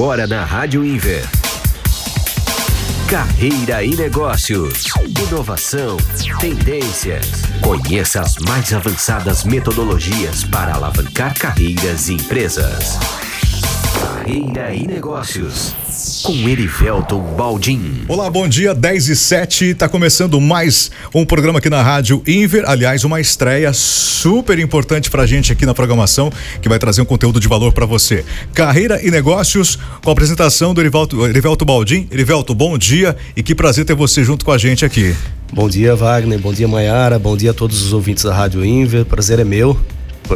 agora na Rádio Inver. Carreira e negócios. Inovação. Tendências. Conheça as mais avançadas metodologias para alavancar carreiras e empresas. Carreira e Negócios, com Erivelton Baldin. Olá, bom dia, 10 e 7, está começando mais um programa aqui na Rádio Inver, aliás, uma estreia super importante para a gente aqui na programação, que vai trazer um conteúdo de valor para você. Carreira e Negócios, com a apresentação do Erivelto, Erivelto Baldin. Erivelto, bom dia e que prazer ter você junto com a gente aqui. Bom dia, Wagner, bom dia, Maiara, bom dia a todos os ouvintes da Rádio Inver, prazer é meu.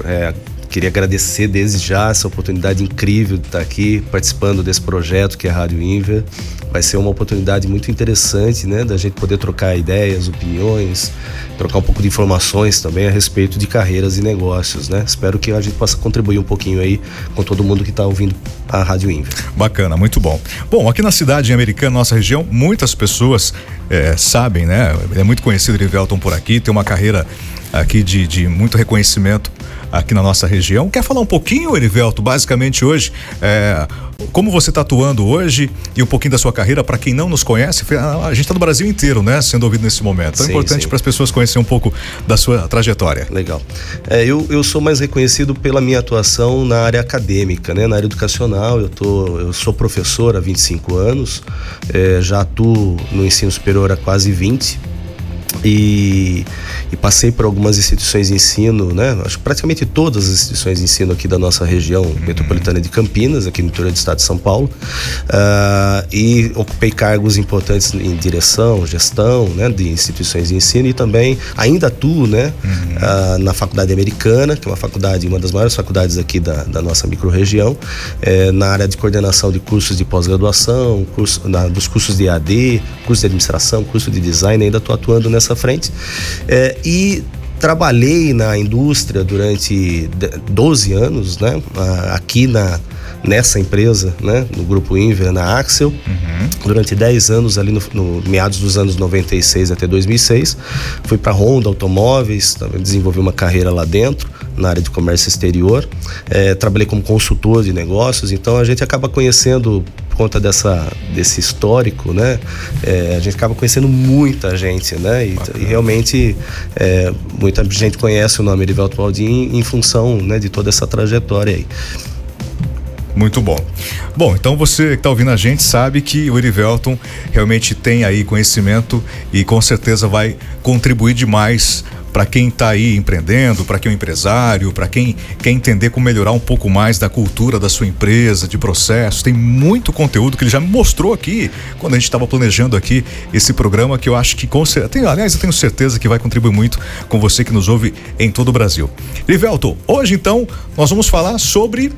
É, Queria agradecer desde já essa oportunidade incrível de estar aqui participando desse projeto que é a Rádio Inver. Vai ser uma oportunidade muito interessante, né, da gente poder trocar ideias, opiniões, trocar um pouco de informações também a respeito de carreiras e negócios, né? Espero que a gente possa contribuir um pouquinho aí com todo mundo que está ouvindo a Rádio Inver. Bacana, muito bom. Bom, aqui na cidade americana, nossa região, muitas pessoas é, sabem, né? É muito conhecido Rivelton por aqui, tem uma carreira aqui de, de muito reconhecimento aqui na nossa região. Quer falar um pouquinho, Erivelto, basicamente hoje, é, como você está atuando hoje e um pouquinho da sua carreira para quem não nos conhece? A gente está no Brasil inteiro, né, sendo ouvido nesse momento. Então é importante para as pessoas conhecerem um pouco da sua trajetória. Legal. É, eu, eu sou mais reconhecido pela minha atuação na área acadêmica, né, na área educacional. Eu, tô, eu sou professor há 25 anos, é, já atuo no ensino superior há quase 20 e, e, passei por algumas instituições de ensino, né? Acho que praticamente todas as instituições de ensino aqui da nossa região uhum. metropolitana de Campinas, aqui no interior do estado de São Paulo, uh, e ocupei cargos importantes em direção, gestão, né? De instituições de ensino e também ainda atuo, né? Uhum. Uh, na faculdade americana, que é uma faculdade, uma das maiores faculdades aqui da, da nossa microrregião, é, na área de coordenação de cursos de pós-graduação, curso, na, dos cursos de AD, curso de administração, curso de design, ainda estou atuando nessa nessa frente. É, e trabalhei na indústria durante 12 anos, né? Aqui na nessa empresa, né, no grupo Inver, na Axel, uhum. durante 10 anos ali no, no, meados dos anos 96 até 2006. Fui para Honda Automóveis, desenvolvi uma carreira lá dentro na área de comércio exterior. É, trabalhei como consultor de negócios, então a gente acaba conhecendo por conta dessa, desse histórico, né? É, a gente acaba conhecendo muita gente, né? E, e realmente é, muita gente conhece o nome Erivelto Baldin em função né, de toda essa trajetória aí. Muito bom. Bom, então você que está ouvindo a gente sabe que o Erivelton realmente tem aí conhecimento e com certeza vai contribuir demais para quem está aí empreendendo, para quem é um empresário, para quem quer entender como melhorar um pouco mais da cultura da sua empresa, de processos. Tem muito conteúdo que ele já me mostrou aqui quando a gente estava planejando aqui esse programa que eu acho que com certeza, aliás, eu tenho certeza que vai contribuir muito com você que nos ouve em todo o Brasil. Rivelto, hoje então nós vamos falar sobre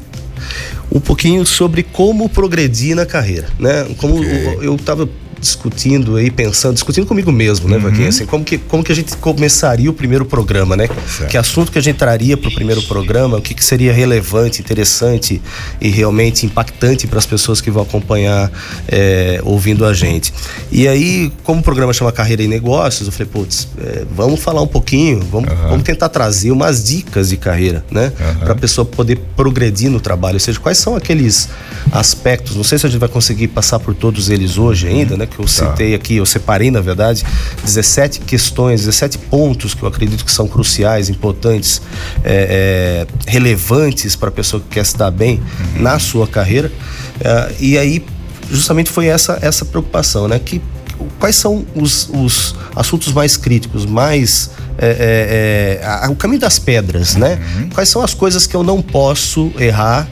um pouquinho sobre como progredir na carreira, né? Como okay. eu estava discutindo aí, pensando, discutindo comigo mesmo, né, Vaquinha? Uhum. Assim, como que, como que a gente começaria o primeiro programa, né? Certo. Que assunto que a gente traria para o primeiro programa, o que, que seria relevante, interessante e realmente impactante para as pessoas que vão acompanhar é, ouvindo a gente. E aí, como o programa chama Carreira e Negócios, eu falei, putz, é, vamos falar um pouquinho, vamos, uhum. vamos tentar trazer umas dicas de carreira, né? Uhum. Para a pessoa poder progredir no trabalho. Ou seja, quais são aqueles aspectos, não sei se a gente vai conseguir passar por todos eles hoje ainda, né? Que eu tá. citei aqui, eu separei, na verdade, 17 questões, 17 pontos que eu acredito que são cruciais, importantes, é, é, relevantes para a pessoa que quer se dar bem uhum. na sua carreira. É, e aí, justamente foi essa, essa preocupação, né? Que, quais são os, os assuntos mais críticos, mais é, é, é, o caminho das pedras, né? Uhum. Quais são as coisas que eu não posso errar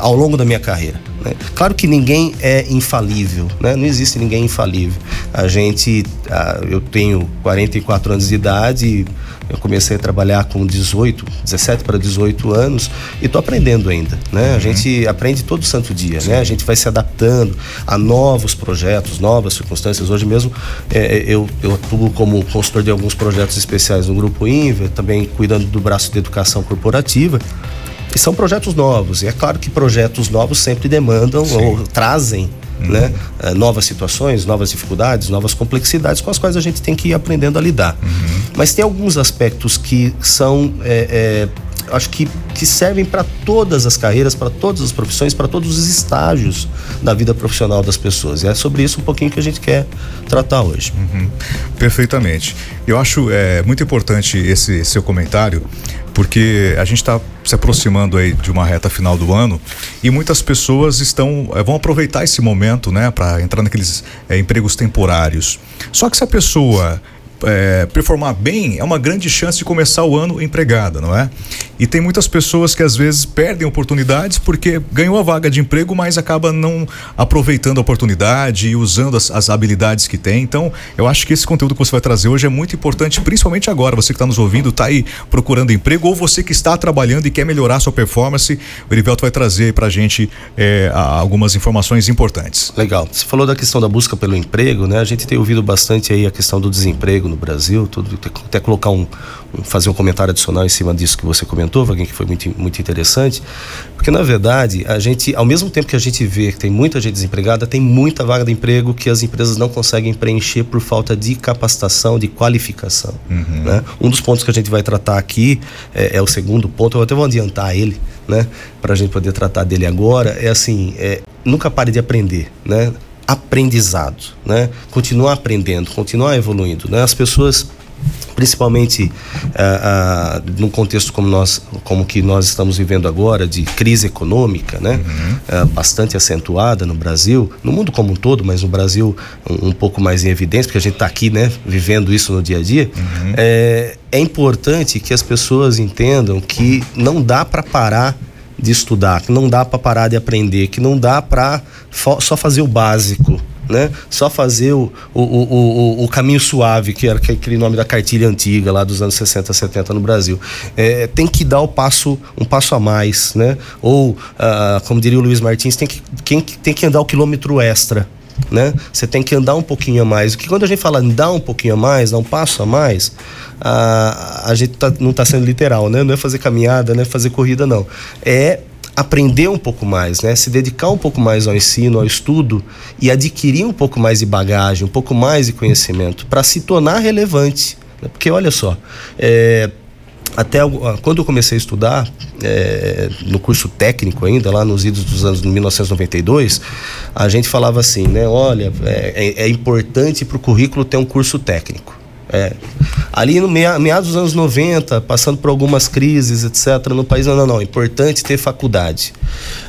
ao longo da minha carreira? Né? Claro que ninguém é infalível, né? não existe ninguém infalível. A gente, eu tenho 44 anos de idade, eu comecei a trabalhar com 18, 17 para 18 anos e estou aprendendo ainda. Né? Uhum. A gente aprende todo santo dia, né? a gente vai se adaptando a novos projetos, novas circunstâncias. Hoje mesmo é, eu, eu atuo como consultor de alguns projetos especiais no Grupo Inver, também cuidando do braço de educação corporativa. E são projetos novos. E é claro que projetos novos sempre demandam Sim. ou trazem uhum. né, eh, novas situações, novas dificuldades, novas complexidades com as quais a gente tem que ir aprendendo a lidar. Uhum. Mas tem alguns aspectos que são. É, é, acho que, que servem para todas as carreiras, para todas as profissões, para todos os estágios da vida profissional das pessoas. E é sobre isso um pouquinho que a gente quer tratar hoje. Uhum. Perfeitamente. Eu acho é, muito importante esse seu comentário, porque a gente está se aproximando aí de uma reta final do ano e muitas pessoas estão é, vão aproveitar esse momento, né, para entrar naqueles é, empregos temporários. Só que se a pessoa é, performar bem, é uma grande chance de começar o ano empregada, não é? E tem muitas pessoas que às vezes perdem oportunidades porque ganhou a vaga de emprego, mas acaba não aproveitando a oportunidade e usando as, as habilidades que tem. Então, eu acho que esse conteúdo que você vai trazer hoje é muito importante, principalmente agora. Você que está nos ouvindo, está aí procurando emprego, ou você que está trabalhando e quer melhorar sua performance, o Erivelto vai trazer para a gente é, algumas informações importantes. Legal. Você falou da questão da busca pelo emprego, né? A gente tem ouvido bastante aí a questão do desemprego no Brasil, tudo, até colocar um, um, fazer um comentário adicional em cima disso que você comentou, Vaguinho, que foi muito, muito interessante, porque na verdade a gente, ao mesmo tempo que a gente vê que tem muita gente desempregada, tem muita vaga de emprego que as empresas não conseguem preencher por falta de capacitação, de qualificação. Uhum. Né? Um dos pontos que a gente vai tratar aqui é, é o segundo ponto, eu até vou adiantar ele, né, para a gente poder tratar dele agora, é assim, é, nunca pare de aprender, né? Aprendizado, né? Continuar aprendendo, continuar evoluindo, né? As pessoas principalmente ah, ah, num contexto como nós como que nós estamos vivendo agora de crise econômica né uhum. ah, bastante acentuada no Brasil no mundo como um todo mas no Brasil um, um pouco mais em evidência porque a gente está aqui né vivendo isso no dia a dia uhum. é, é importante que as pessoas entendam que não dá para parar de estudar, que não dá para parar de aprender, que não dá para só fazer o básico. Né? Só fazer o, o, o, o, caminho suave, que era aquele nome da cartilha antiga lá dos anos 60, 70 no Brasil. É, tem que dar o passo, um passo a mais, né? Ou, ah, como diria o Luiz Martins, tem que, quem, tem que andar o quilômetro extra né? Você tem que andar um pouquinho a mais. Que quando a gente fala andar um pouquinho a mais, dar um passo a mais, a, a gente tá, não está sendo literal, né? Não é fazer caminhada, não é fazer corrida, não. É aprender um pouco mais, né? Se dedicar um pouco mais ao ensino, ao estudo e adquirir um pouco mais de bagagem, um pouco mais de conhecimento para se tornar relevante. Né? Porque olha só, é, até ah, quando eu comecei a estudar é, no curso técnico ainda lá nos idos dos anos de 1992 a gente falava assim né olha é, é, é importante para o currículo ter um curso técnico é. ali no meados dos anos 90 passando por algumas crises etc no país não não não importante ter faculdade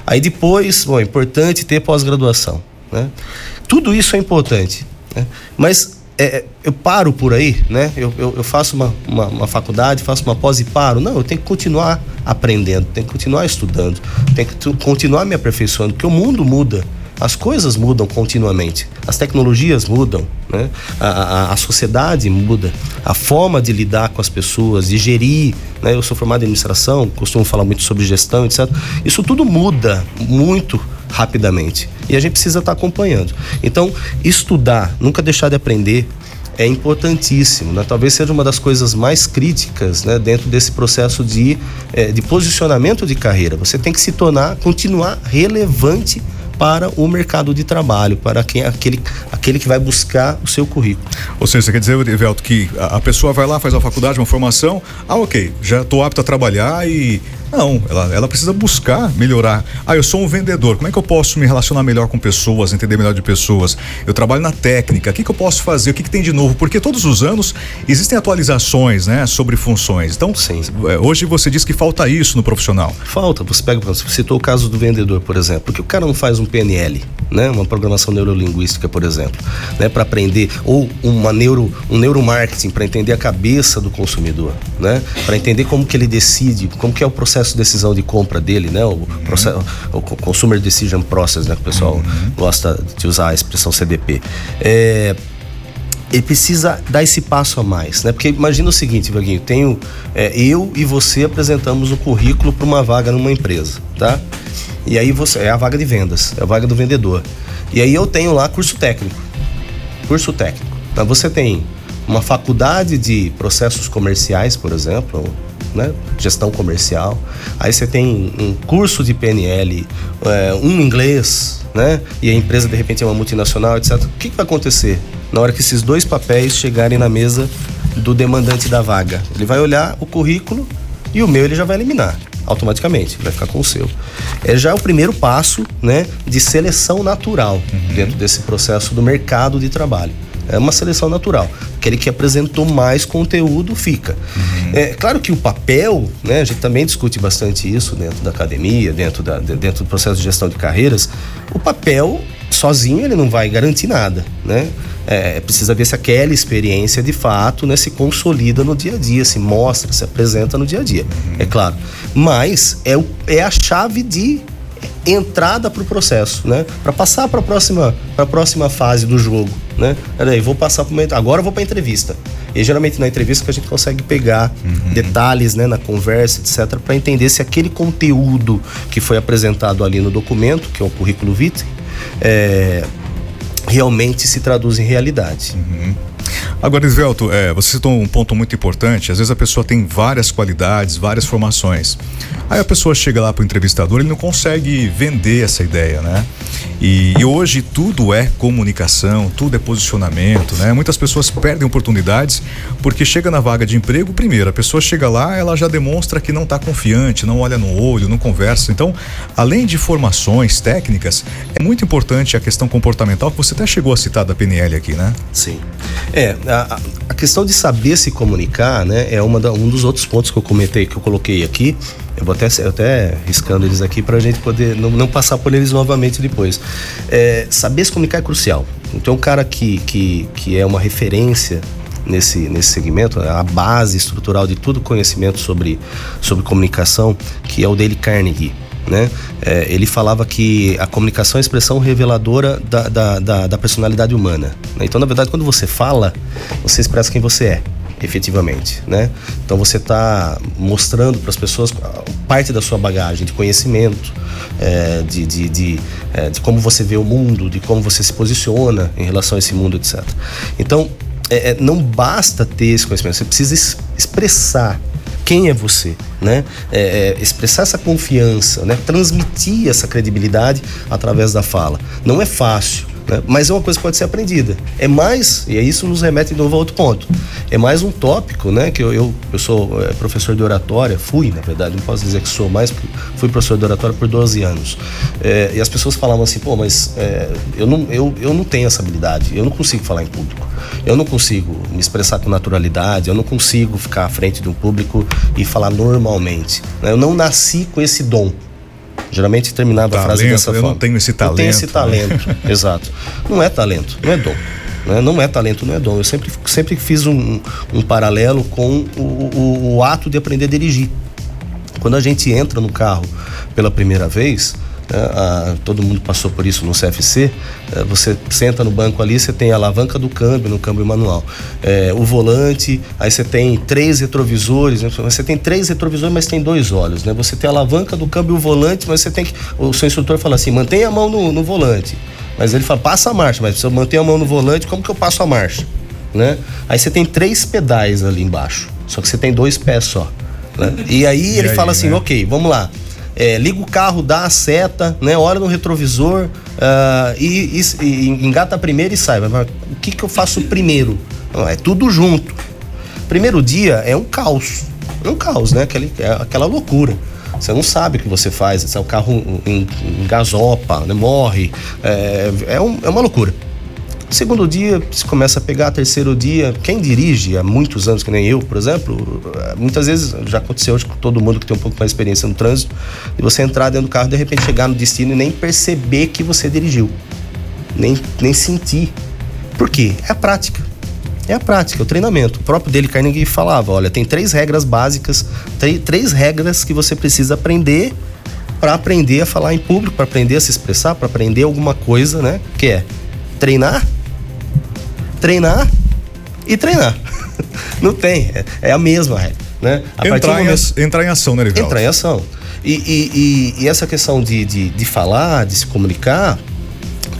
aí depois bom importante ter pós-graduação né tudo isso é importante né? mas é, é, eu paro por aí, né? Eu, eu, eu faço uma, uma, uma, faculdade, faço uma pós e paro. Não, eu tenho que continuar aprendendo, tenho que continuar estudando, tenho que continuar me aperfeiçoando, porque o mundo muda. As coisas mudam continuamente, as tecnologias mudam, né? a, a, a sociedade muda, a forma de lidar com as pessoas, de gerir. Né? Eu sou formado em administração, costumo falar muito sobre gestão, etc. Isso tudo muda muito rapidamente. E a gente precisa estar tá acompanhando. Então, estudar, nunca deixar de aprender, é importantíssimo, né? talvez seja uma das coisas mais críticas né? dentro desse processo de, é, de posicionamento de carreira. Você tem que se tornar, continuar relevante para o mercado de trabalho, para quem, aquele, aquele que vai buscar o seu currículo. Ou seja, você quer dizer, Evelto, que a, pessoa vai lá, faz a faculdade, uma formação, ah, ok, já estou apto a trabalhar e não, ela, ela precisa buscar melhorar. Ah, eu sou um vendedor, como é que eu posso me relacionar melhor com pessoas, entender melhor de pessoas? Eu trabalho na técnica, o que, que eu posso fazer? O que, que tem de novo? Porque todos os anos existem atualizações, né, sobre funções. Então, Sim. É, hoje você diz que falta isso no profissional. Falta, você pega, você citou o caso do vendedor, por exemplo, porque o cara não faz um PNL, né, uma programação neurolinguística, por exemplo, né, para aprender, ou uma neuro, um neuromarketing para entender a cabeça do consumidor, né, para entender como que ele decide, como que é o processo processo de decisão de compra dele, né? O, processo, o Consumer Decision Process, né? Que o pessoal uhum. gosta de usar a expressão CDP. É, ele precisa dar esse passo a mais, né? Porque imagina o seguinte, Vaguinho, tenho é, eu e você apresentamos o currículo para uma vaga numa empresa, tá? E aí você é a vaga de vendas, é a vaga do vendedor. E aí eu tenho lá curso técnico, curso técnico. Então você tem uma faculdade de processos comerciais, por exemplo, né? Gestão comercial. Aí você tem um curso de PNL, é, um inglês, né? E a empresa de repente é uma multinacional, etc. O que, que vai acontecer na hora que esses dois papéis chegarem na mesa do demandante da vaga? Ele vai olhar o currículo E o meu ele já vai eliminar automaticamente, vai ficar com o seu. É já o primeiro passo, né, de seleção natural uhum. dentro desse processo do mercado de trabalho. É uma seleção natural. Aquele que apresentou mais conteúdo fica. Uhum. É claro que o papel, né, a gente também discute bastante isso dentro da academia, dentro, da, dentro do processo de gestão de carreiras. O papel sozinho ele não vai garantir nada, né? É, precisa ver se aquela experiência de fato né, se consolida no dia a dia, se mostra, se apresenta no dia a dia, uhum. é claro. Mas é, o, é a chave de entrada para o processo, né? Para passar para a próxima, para a próxima fase do jogo, né? Peraí, vou passar para agora eu vou para entrevista. E geralmente na entrevista que a gente consegue pegar uhum. detalhes, né, na conversa, etc, para entender se aquele conteúdo que foi apresentado ali no documento, que é o currículo vitae, é, realmente se traduz em realidade. Uhum. Agora, Isvelto, é, você citou um ponto muito importante. Às vezes a pessoa tem várias qualidades, várias formações. Aí a pessoa chega lá para o entrevistador, ele não consegue vender essa ideia, né? E, e, hoje tudo é comunicação, tudo é posicionamento, né? Muitas pessoas perdem oportunidades porque chega na vaga de emprego, primeiro, a pessoa chega lá, ela já demonstra que não está confiante, não olha no olho, não conversa. Então, além de formações técnicas, é muito importante a questão comportamental que você até chegou a citar da PNL aqui, né? Sim. É, a, a questão de saber se comunicar, né, é uma da, um dos outros pontos que eu comentei, que eu coloquei aqui. Eu vou até, até riscando eles aqui para a gente poder não, não, passar por eles novamente depois. É, saber se comunicar é crucial. Então, um cara que, que, que é uma referência nesse, nesse segmento, a base estrutural de todo conhecimento sobre, sobre comunicação, que é o Dale Carnegie né? É, ele falava que a comunicação é a expressão reveladora da, da, da, da personalidade humana. Né? Então, na verdade, quando você fala, você expressa quem você é efetivamente, né? Então você está mostrando para as pessoas parte da sua bagagem de conhecimento, é, de, de, de, é, de, como você vê o mundo, de como você se posiciona em relação a esse mundo, etc. Então é, é, não basta ter esse conhecimento, você precisa expressar quem é você, né? É, é, expressar essa confiança, né? Transmitir essa credibilidade através da fala. Não é fácil, né? Mas é uma coisa que pode ser aprendida. É mais, e isso nos remete de novo a outro ponto, é mais um tópico, né? Que eu, eu, eu sou é, professor de oratória, fui, na verdade, não posso dizer que sou mais, fui professor de oratória por 12 anos. É, e as pessoas falavam assim, pô, mas é, eu, não, eu, eu não tenho essa habilidade, eu não consigo falar em público, eu não consigo me expressar com naturalidade, eu não consigo ficar à frente de um público e falar normalmente. Né? Eu não nasci com esse dom. Geralmente terminava talento, a frase dessa eu forma. Eu não tenho esse talento. Não tenho esse talento, né? exato. Não é talento, não é dom. Né? Não é talento, não é dom. Eu sempre, sempre fiz um, um paralelo com o, o, o ato de aprender a dirigir. Quando a gente entra no carro pela primeira vez, né, todo mundo passou por isso no CFC. É, você senta no banco ali, você tem a alavanca do câmbio no câmbio manual, é, o volante, aí você tem três retrovisores. Né, você tem três retrovisores, mas tem dois olhos. Né? Você tem a alavanca do câmbio e o volante, mas você tem que. O seu instrutor fala assim: mantenha a mão no, no volante. Mas ele fala: passa a marcha, mas se eu manter a mão no volante, como que eu passo a marcha? Né? Aí você tem três pedais ali embaixo, só que você tem dois pés só. Né? E aí e ele aí, fala assim: né? ok, vamos lá é, liga o carro, dá a seta, né? Olha no retrovisor uh, e, e, e, engata primeiro e sai. Mas, o que, que eu faço primeiro? Não, é tudo junto. Primeiro dia é um caos. É um caos, né? Aquela, é aquela loucura. Você não sabe o que você faz. O carro engasopa, né? morre. É, é, um, é uma loucura. Segundo dia, se começa a pegar, terceiro dia, quem dirige há muitos anos, que nem eu, por exemplo, muitas vezes já aconteceu com todo mundo que tem um pouco mais de experiência no trânsito, de você entrar dentro do carro, de repente chegar no destino e nem perceber que você dirigiu, nem, nem sentir. Por quê? É a prática. É a prática, é o treinamento. O próprio dele Carnegie falava: olha, tem três regras básicas, três regras que você precisa aprender para aprender a falar em público, para aprender a se expressar, para aprender alguma coisa, né? Que é treinar, treinar e treinar. Não tem, é, é a mesma regra. Né? A entrar, momento, em, entrar em ação, né, Rivaldo? Entrar em ação. E, e, e, e essa questão de, de, de falar, de se comunicar,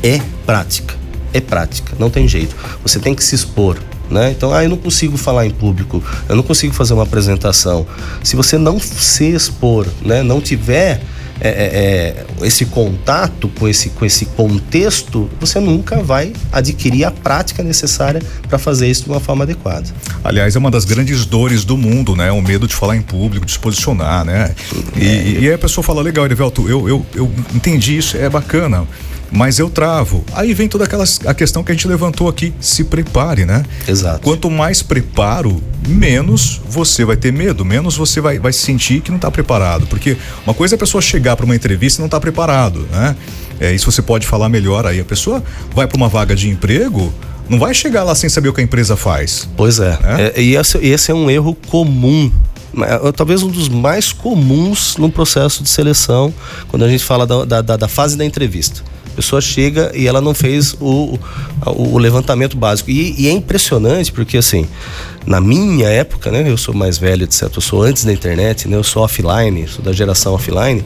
é prática. É prática, não tem jeito. Você tem que se expor. Né? Então, ah, eu não consigo falar em público, eu não consigo fazer uma apresentação. Se você não se expor, né? não tiver é, é, esse contato com esse, com esse contexto, você nunca vai adquirir a prática necessária para fazer isso de uma forma adequada. Aliás, é uma das grandes dores do mundo, né? O medo de falar em público, de se posicionar, né? E, é. e aí a pessoa fala, legal, Erivelto, eu, eu, eu entendi isso, é bacana mas eu travo. Aí vem toda aquela a questão que a gente levantou aqui, se prepare, né? Exato. Quanto mais preparo, menos você vai ter medo, menos você vai, vai sentir que não está preparado, porque uma coisa é a pessoa chegar para uma entrevista e não está preparado, né? É, isso você pode falar melhor aí. A pessoa vai para uma vaga de emprego, não vai chegar lá sem saber o que a empresa faz. Pois é. é? é e esse, esse é um erro comum é, talvez um dos mais comuns no processo de seleção, quando a gente fala da, da, da fase da entrevista. A pessoa chega e ela não fez o, o, o levantamento básico. E, e, é impressionante porque, assim, na minha época, né? Eu sou mais velho, etc. Eu sou antes da internet, né? Eu sou offline, sou da geração offline.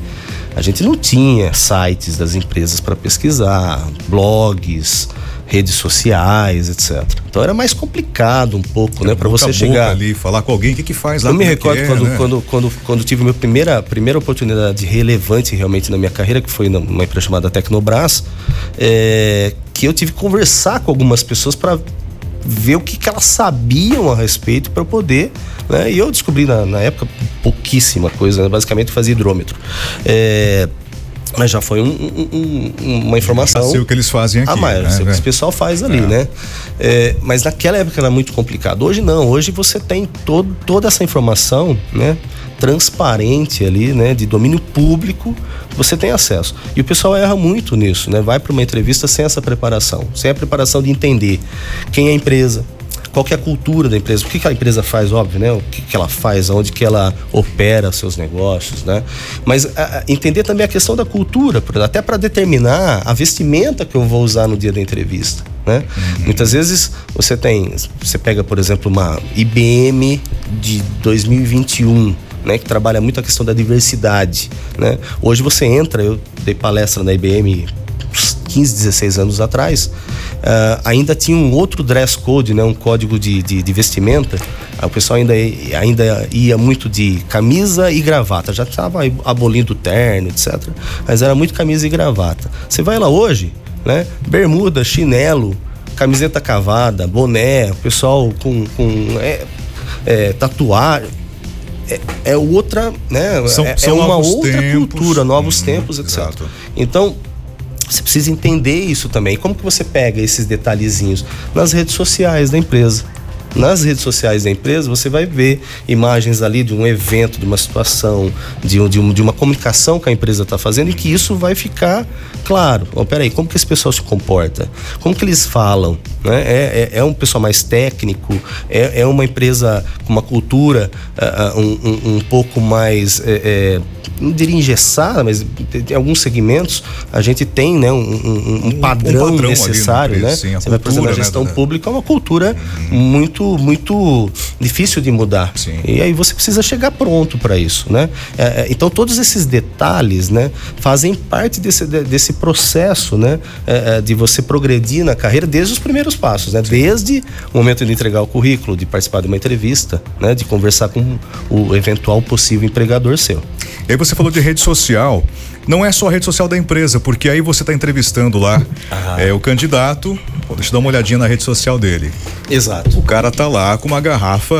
A gente não tinha sites das empresas para pesquisar, blogs, redes sociais, etc. Então era mais complicado um pouco, é, né, para você chegar ali, falar com alguém o que que faz lá. Eu me é recordo é, quando, né? quando, quando, quando tive minha primeira primeira oportunidade relevante realmente na minha carreira, que foi numa empresa chamada Tecnobras, é, que eu tive que conversar com algumas pessoas para ver o que, que elas sabiam a respeito para poder. Né? E eu descobri na, na época pouquíssima coisa, né? basicamente fazia hidrômetro. É, mas já foi um, um, uma informação. Já sei o que eles fazem aqui. Ah, mas né? sei o que esse pessoal faz ali, é. né? É, mas naquela época era muito complicado. Hoje não, hoje você tem todo, toda essa informação, né? Transparente ali, né? De domínio público, você tem acesso. E o pessoal erra muito nisso, né? Vai para uma entrevista sem essa preparação, sem a preparação de entender quem é a empresa, qual que é a cultura da empresa, o que, que a empresa faz, óbvio, né? O que, que ela faz, onde que ela opera seus negócios, né? Mas a, entender também a questão da cultura, até para determinar a vestimenta que eu vou usar no dia da entrevista. Né? Uhum. Muitas vezes você tem, você pega, por exemplo, uma IBM de 2021, né, que trabalha muito a questão da diversidade, né? Hoje você entra, eu dei palestra na IBM 15, 16 anos atrás, uh, ainda tinha um outro dress code, né, um código de, de, de vestimenta. O pessoal ainda, ainda ia muito de camisa e gravata. Já estava abolindo o terno, etc. Mas era muito camisa e gravata. Você vai lá hoje, né? Bermuda, chinelo, camiseta cavada, boné, o pessoal com, com é, é, tatuagem. É, é, outra, né? São, é, são é uma outra tempos. cultura, novos hum, tempos, etc. Exato. Então, você precisa entender isso também. Como que você pega esses detalhezinhos? Nas redes sociais da empresa. Nas redes sociais da empresa, você vai ver imagens ali de um evento, de uma situação, de, de, de uma comunicação que a empresa está fazendo e que isso vai ficar claro. Oh, peraí, como que esse pessoal se comporta? Como que eles falam? Né? É, é, é um pessoal mais técnico? É, é uma empresa com uma cultura uh, um, um, um, pouco mais. É, não diria engessada, mas em alguns segmentos a gente tem né, um, um, um padrão, um padrão necessário. né? Sim, Você vai, por exemplo, a gestão né, pública é uma cultura uhum. muito, muito difícil de mudar. Sim. E aí você precisa chegar pronto para isso. Né? É, é, então todos esses detalhes né, fazem parte desse, desse processo né, é, é, de você progredir na carreira desde os primeiros passos, né? desde o momento de entregar o currículo, de participar de uma entrevista, né, de conversar com o eventual possível empregador seu. E aí você falou de rede social. Não é só a rede social da empresa, porque aí você está entrevistando lá ah. é, o candidato. Pô, deixa eu dar uma olhadinha na rede social dele. Exato. O cara tá lá com uma garrafa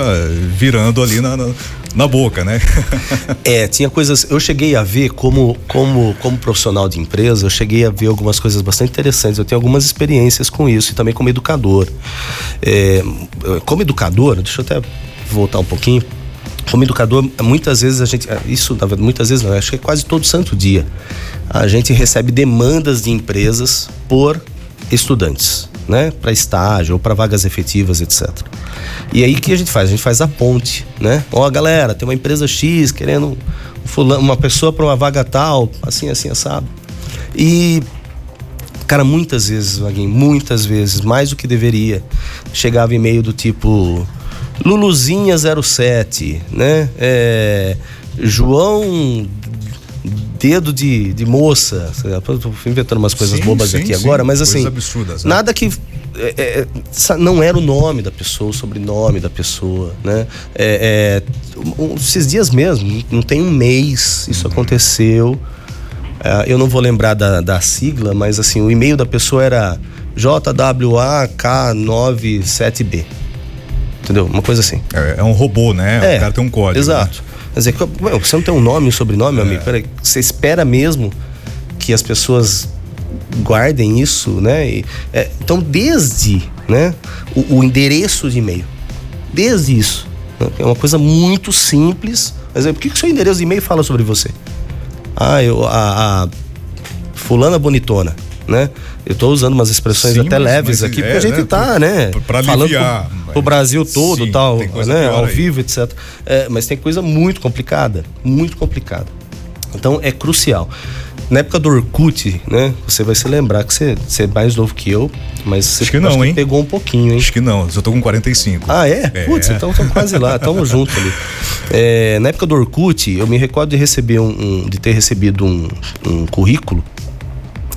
virando ali na, na, na boca, né? é, tinha coisas. Eu cheguei a ver como, como, como profissional de empresa, eu cheguei a ver algumas coisas bastante interessantes. Eu tenho algumas experiências com isso e também como educador. É, como educador, deixa eu até voltar um pouquinho como educador, muitas vezes a gente, isso muitas vezes não, acho que é quase todo santo dia, a gente recebe demandas de empresas por estudantes, né, para estágio ou para vagas efetivas, etc. E aí o que a gente faz? A gente faz a ponte, né? Ó, galera, tem uma empresa X querendo uma pessoa para uma vaga tal, assim, assim, assado. E Cara, muitas vezes, Vaguinho, muitas vezes, mais do que deveria, chegava e-mail do tipo: Luluzinha 07, né? É, João dedo de, de moça. Estou inventando umas coisas sim, bobas sim, aqui sim, agora, mas assim. Absurdas, né? Nada que. É, é, não era o nome da pessoa, o sobrenome da pessoa, né? É, é, um, esses dias mesmo, não tem um mês, isso uhum. aconteceu. eu não vou lembrar da, da sigla, mas assim, o e-mail da pessoa era JWAK97B. Entendeu? Uma coisa assim. É, é um robô, né? É, o cara tem um código. Exato. Quer dizer, você não tem um nome, um sobrenome, é. amigo? Peraí, você espera mesmo que as pessoas guardem isso, né? E, é, então, desde né, o, o endereço de e-mail, desde isso, né? é uma coisa muito simples. Mas é, por que, que o seu endereço de e-mail fala sobre você? Ah, eu, a, a fulana bonitona, né? Eu estou usando umas expressões Sim, até mas, leves mas aqui, é, porque a gente está, né? né pra falando pro, pro Brasil todo, Sim, tal, né? Ao aí. vivo, etc. É, mas tem coisa muito complicada, muito complicada. Então é crucial. Na época do Orkut, né? Você vai se lembrar que você, você é mais novo que eu, mas você acho que não, acho hein? Que pegou um pouquinho, hein? Acho que não, eu tô com 45. Ah, é? é. Putz, então estamos quase lá, estamos juntos ali. É, na época do Orkut, eu me recordo de receber um, um de ter recebido um, um currículo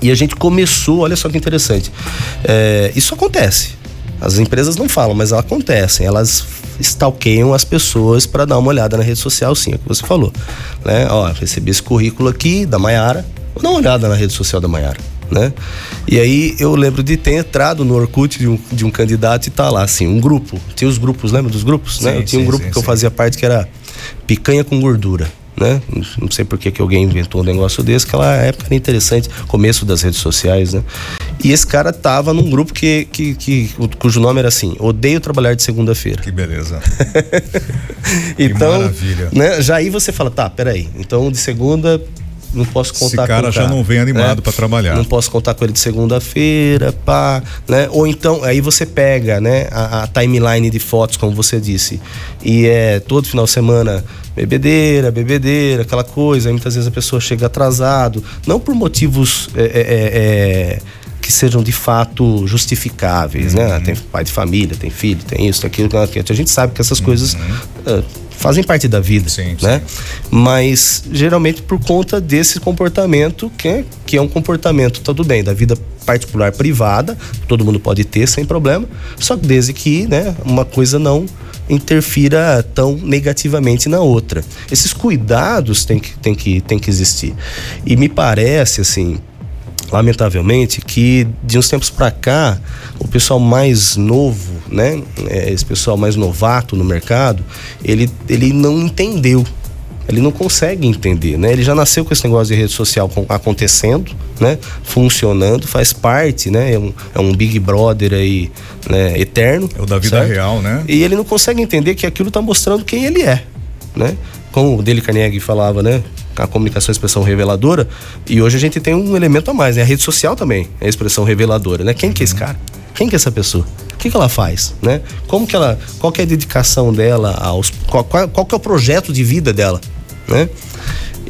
e a gente começou, olha só que interessante. É, isso acontece. As empresas não falam, mas elas acontecem. Elas stalkeiam as pessoas para dar uma olhada na rede social, sim, é o que você falou. Né? Ó, recebi esse currículo aqui da Maiara, vou dar uma olhada na rede social da Maiara. Né? E aí eu lembro de ter entrado no Orkut de um, de um candidato e tá lá, assim, um grupo. Tinha os grupos, lembra dos grupos? Né? Sim, né? Eu tinha sim, um grupo sim, que eu fazia parte que era picanha com gordura né? Não sei por que, que alguém inventou um negócio desse, aquela época era interessante, começo das redes sociais, né? E esse cara tava num grupo que, que, que cujo nome era assim: Odeio trabalhar de segunda-feira. Que beleza. então, que maravilha. Né, já aí você fala, tá, peraí. Então de segunda não posso contar Esse cara com o cara já não vem animado né? para trabalhar. Não posso contar com ele de segunda-feira, pá, né? Ou então, aí você pega, né, a, a, timeline de fotos, como você disse, e é todo final de semana bebedeira, bebedeira, aquela coisa, aí muitas vezes a pessoa chega atrasado, não por motivos é, é, é, é que sejam de fato justificáveis, né? uhum. né? Tem pai de família, tem filho, tem isso, tem aquilo, a gente sabe que essas coisas uhum. uh, fazem parte da vida, sim, né? Sim. Mas geralmente por conta desse comportamento que é, que é um comportamento tudo bem da vida particular privada, todo mundo pode ter sem problema, só que desde que, né, uma coisa não interfira tão negativamente na outra. Esses cuidados têm que, têm que, têm que existir. E me parece, assim, lamentavelmente, que de uns tempos para cá, o pessoal mais novo, né, é, esse pessoal mais novato no mercado, ele, ele não entendeu ele não consegue entender, né? Ele já nasceu com esse negócio de rede social acontecendo, né? Funcionando, faz parte, né? É um, é um Big Brother aí, né? Eterno. É o da vida certo? real, né? E ele não consegue entender que aquilo está mostrando quem ele é, né? Como o Dele Carnegie falava, né? A comunicação é a expressão reveladora. E hoje a gente tem um elemento a mais, né? A rede social também é a expressão reveladora, né? Quem que é esse cara? Quem que é essa pessoa? O que, que ela faz, né? Como que ela, qual que é a dedicação dela aos, qual, qual, qual que é o projeto de vida dela, né?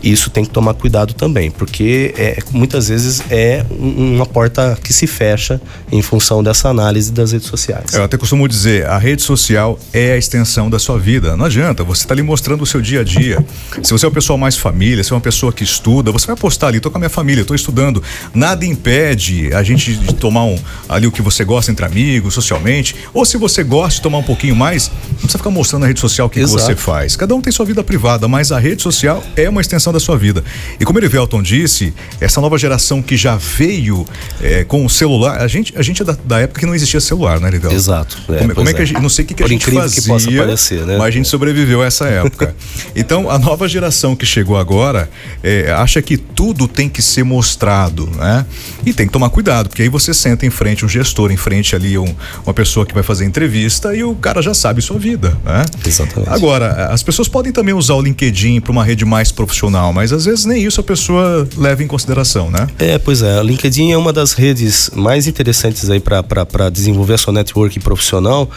Isso tem que tomar cuidado também, porque é, muitas vezes é uma porta que se fecha em função dessa análise das redes sociais. Eu até costumo dizer, a rede social é a extensão da sua vida. Não adianta, você está ali mostrando o seu dia a dia. Se você é uma pessoa mais família, se é uma pessoa que estuda, você vai postar ali, estou com a minha família, estou estudando. Nada impede a gente de tomar um, ali o que você gosta entre amigos, socialmente. Ou se você gosta de tomar um pouquinho mais, não precisa ficar mostrando na rede social o que, que você faz. Cada um tem sua vida privada, mas a rede social é uma extensão da sua vida. E como ele Velton disse, essa nova geração que já veio é, com o celular, a gente, a gente é da, da, época que não existia celular, né, Erivelton? Exato. É, como, como é, que a é. gente, não sei o que, que a gente fazia, que possa parecer, né? mas a gente sobreviveu a essa época. então, a nova geração que chegou agora é, acha que tudo tem que ser mostrado, né? E tem que tomar cuidado, porque aí você senta em frente um gestor, em frente ali um, uma pessoa que vai fazer entrevista e o cara já sabe sua vida, né? Exatamente. Agora, as pessoas podem também usar o LinkedIn para uma rede mais profissional, mas às vezes nem isso a pessoa leva em consideração, né? É, pois é. O LinkedIn é uma das redes mais interessantes aí para desenvolver a sua network profissional,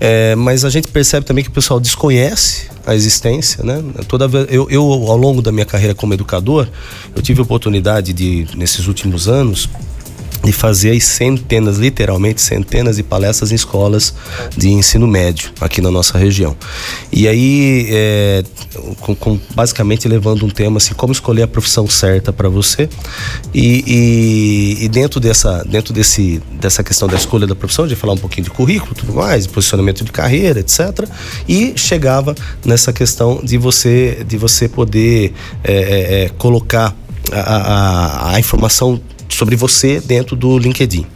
é, mas a gente percebe também que o pessoal desconhece a existência, né? Toda vez, eu, eu, ao longo da minha carreira como educador, eu tive a oportunidade de, nesses últimos anos, de fazer as centenas, literalmente centenas de palestras em escolas de ensino médio aqui na nossa região. E aí, é, com, com, basicamente levando um tema assim, como escolher a profissão certa para você. E, e, e, dentro, dessa, dentro desse, dessa questão da escolha da profissão, de falar um pouquinho de currículo, tudo mais, posicionamento de carreira, etc. E chegava nessa questão de você, de você poder é, é, é colocar a, a, a informação sobre você dentro do LinkedIn.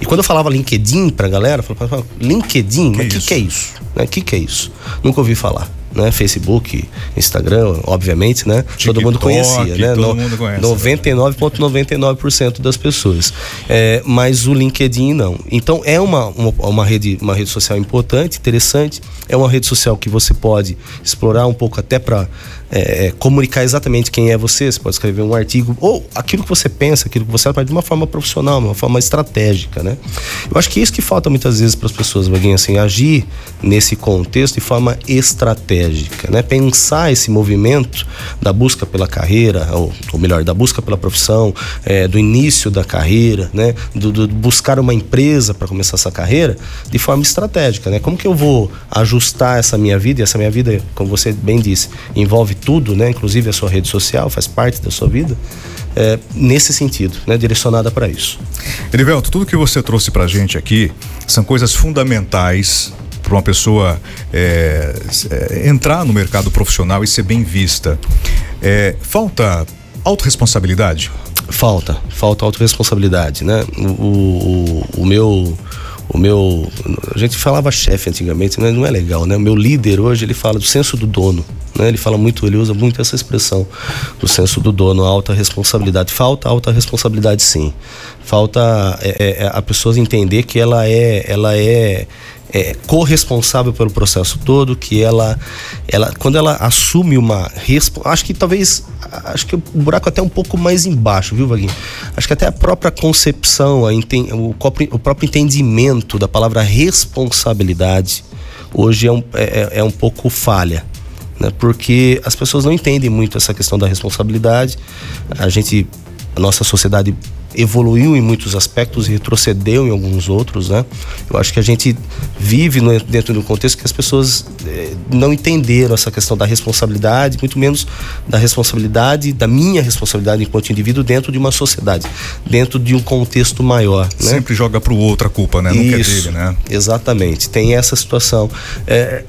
E quando eu falava LinkedIn pra galera, eu falava, LinkedIn, que mas o que, que, é isso? O né? que, que é isso? Nunca ouvi falar né? Facebook, Instagram, obviamente, né? TikTok, todo mundo conhecia, né? Todo no, mundo conhece. 99,99% das pessoas. É, mas o LinkedIn não. Então é uma, uma, uma, rede, uma rede social importante, interessante. É uma rede social que você pode explorar um pouco até para é, é, comunicar exatamente quem é você. Você pode escrever um artigo ou aquilo que você pensa, aquilo que você faz de uma forma profissional, de uma forma estratégica, né? Eu acho que é isso que falta muitas vezes para as pessoas, Vaguinho, assim, agir nesse contexto de forma estratégica, né? Pensar esse movimento da busca pela carreira, ou, ou melhor, da busca pela profissão, é, do início da carreira, né? Do, do buscar uma empresa para começar essa carreira de forma estratégica, né? Como que eu vou ajustar essa minha vida? E essa minha vida, como você bem disse, envolve tudo, né? Inclusive a sua rede social faz parte da sua vida. É, nesse sentido, né, direcionada para isso. Erivelto, tudo que você trouxe para a gente aqui são coisas fundamentais para uma pessoa é, é, entrar no mercado profissional e ser bem vista. É, falta autorresponsabilidade? Falta, falta autorresponsabilidade, né? O, o, o meu o meu a gente falava chefe antigamente mas não é legal né o meu líder hoje ele fala do senso do dono né? Ele fala muito, ele usa muito essa expressão do senso do dono, alta responsabilidade. Falta alta responsabilidade, sim. Falta é, é, é a pessoa entender que ela é, ela é, é corresponsável pelo processo todo, que ela, ela quando ela assume uma acho que talvez acho que o buraco até um pouco mais embaixo, viu, Vaguinho? Acho que até a própria concepção, a o, o próprio entendimento da palavra responsabilidade hoje é um, é, é, é um pouco falha né? porque as pessoas não entendem muito essa questão da responsabilidade. A gente, a nossa sociedade evoluiu em muitos aspectos e retrocedeu em alguns outros, né? Eu acho que a gente vive no, dentro de um contexto que as pessoas eh, não entenderam essa questão da responsabilidade, muito menos da responsabilidade, da minha responsabilidade enquanto indivíduo dentro de uma sociedade, dentro de um contexto maior. Né? Sempre joga para o outro a culpa, né? Isso, é dele, né? Exatamente. Tem essa situação. É,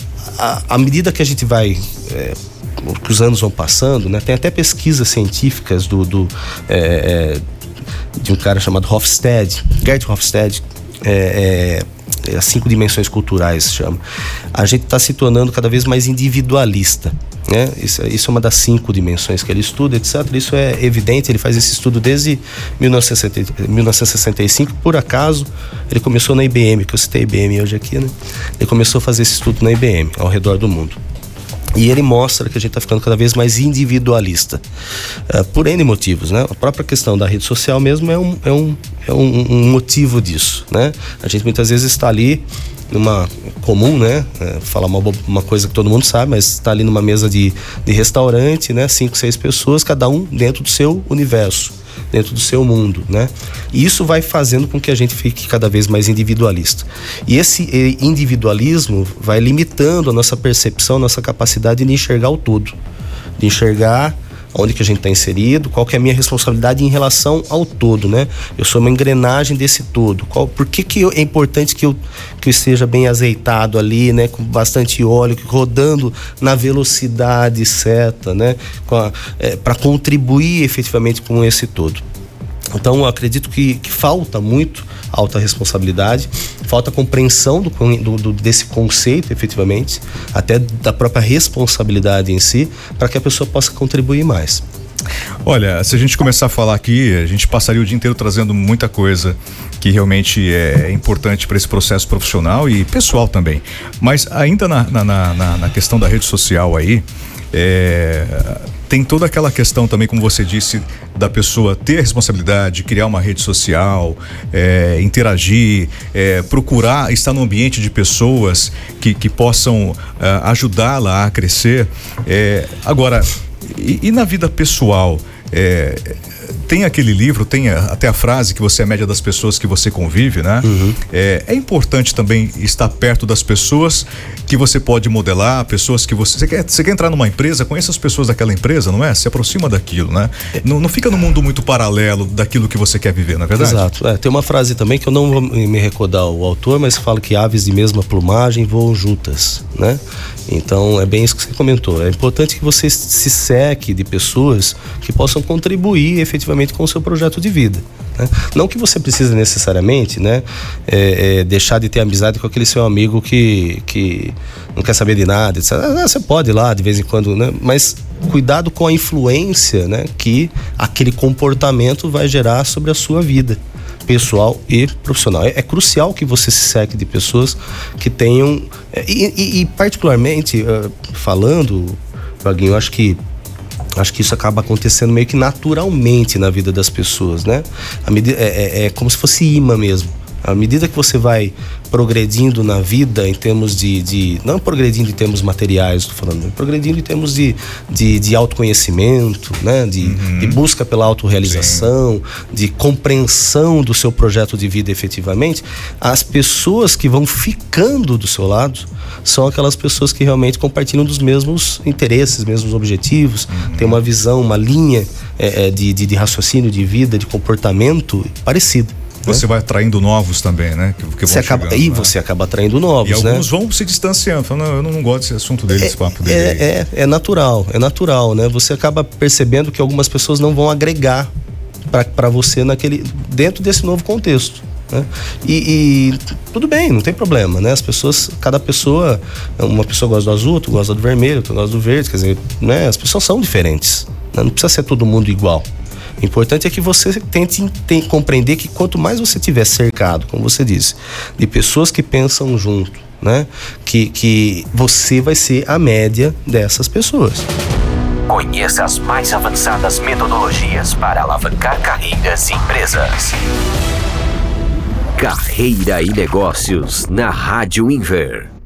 à medida que a gente vai é, que os anos vão passando, né? Tem até pesquisas científicas do, do é, é, de um cara chamado Hofstede, Gerd Hofstede, é, é, é, as cinco dimensões culturais chama. A gente está se tornando cada vez mais individualista. Né? Isso, isso, é uma das cinco dimensões que ele estuda, etc. Isso é evidente, ele faz esse estudo desde 1965. Por acaso, ele começou na IBM, que eu citei IBM hoje aqui, né? Ele começou a fazer esse estudo na IBM, ao redor do mundo. E ele mostra que a gente está ficando cada vez mais individualista, uh, por N motivos, né? A própria questão da rede social mesmo é um, é um, é um, um motivo disso, né? A gente muitas vezes está ali numa comum, né? É, falar uma, uma coisa que todo mundo sabe, mas está ali numa mesa de, de restaurante, né? Cinco, seis pessoas, cada um dentro do seu universo, dentro do seu mundo, né? E isso vai fazendo com que a gente fique cada vez mais individualista. E esse individualismo vai limitando a nossa percepção, nossa capacidade de enxergar o todo, de enxergar onde que a gente está inserido, qual que é a minha responsabilidade em relação ao todo, né? Eu sou uma engrenagem desse todo. Qual, por que, que eu, é importante que eu, que eu esteja bem azeitado ali, né? Com bastante óleo, rodando na velocidade certa, né? É, Para contribuir efetivamente com esse todo. Então, acredito que, que falta muito alta responsabilidade, falta compreensão do, do, desse conceito, efetivamente, até da própria responsabilidade em si, para que a pessoa possa contribuir mais. Olha, se a gente começar a falar aqui, a gente passaria o dia inteiro trazendo muita coisa que realmente é importante para esse processo profissional e pessoal também. Mas ainda na, na, na, na questão da rede social aí, é, tem toda aquela questão também, como você disse, da pessoa ter a responsabilidade, criar uma rede social, é, interagir, é, procurar estar no ambiente de pessoas que, que possam é, ajudá-la a crescer. É, agora, e, e, na vida pessoal? Tem aquele livro, tem a, até a frase que você é a média das pessoas que você convive, né? Uhum. É, é, importante também estar perto das pessoas que você pode modelar, pessoas que você. Você quer, você quer entrar numa empresa, conheça as pessoas daquela empresa, não é? Se aproxima daquilo, né? Não, não fica no mundo muito paralelo daquilo que você quer viver, não é verdade? Exato. É, tem uma frase também que eu não vou me recordar o autor, mas fala que aves de mesma plumagem voam juntas, né? Então é bem isso que você comentou. É importante que você se seque de pessoas que possam contribuir efetivamente com o seu projeto de vida. Né? Não que você precise necessariamente né, é, é, deixar de ter amizade com aquele seu amigo que, que não quer saber de nada. Etc. Ah, você pode ir lá de vez em quando, né? mas cuidado com a influência né, que aquele comportamento vai gerar sobre a sua vida pessoal e profissional. É, é, crucial que você se seque de pessoas que tenham. É, e, e, e particularmente, uh, falando, Vaguinho, acho que acho que isso acaba acontecendo meio que naturalmente na vida das pessoas, né? É, é, é como se fosse imã mesmo. À medida que você vai progredindo na vida em termos de, de não progredindo em termos materiais, estou falando, progredindo em termos de, de, de autoconhecimento, né? de, uhum. de busca pela autorrealização, Sim. de compreensão do seu projeto de vida efetivamente, as pessoas que vão ficando do seu lado são aquelas pessoas que realmente compartilham dos mesmos interesses, mesmos objetivos, uhum. têm uma visão, uma linha é, de, de, de raciocínio, de vida, de comportamento parecida. Você vai atraindo novos também, né? Que, que você acaba, chegando, e né? você acaba atraindo novos, e alguns né? vão se distanciando, falando, não, eu não gosto desse assunto dele, é, desse papo dele. É, é, é, natural, é natural, né? Você acaba percebendo que algumas pessoas não vão agregar para você naquele dentro desse novo contexto. Né? E, e, tudo bem, não tem problema, né? As pessoas, cada pessoa, uma pessoa gosta do azul, outra gosta do vermelho, outra gosta do verde, quer dizer, né? As pessoas são diferentes. Né? Não precisa ser todo mundo igual. O importante é que você tente tem, compreender que quanto mais você tiver cercado, como você disse, de pessoas que pensam junto, né? Que, que você vai ser a média dessas pessoas. Conheça as mais avançadas metodologias para alavancar carreiras e empresas. Carreira e negócios na Rádio Inver.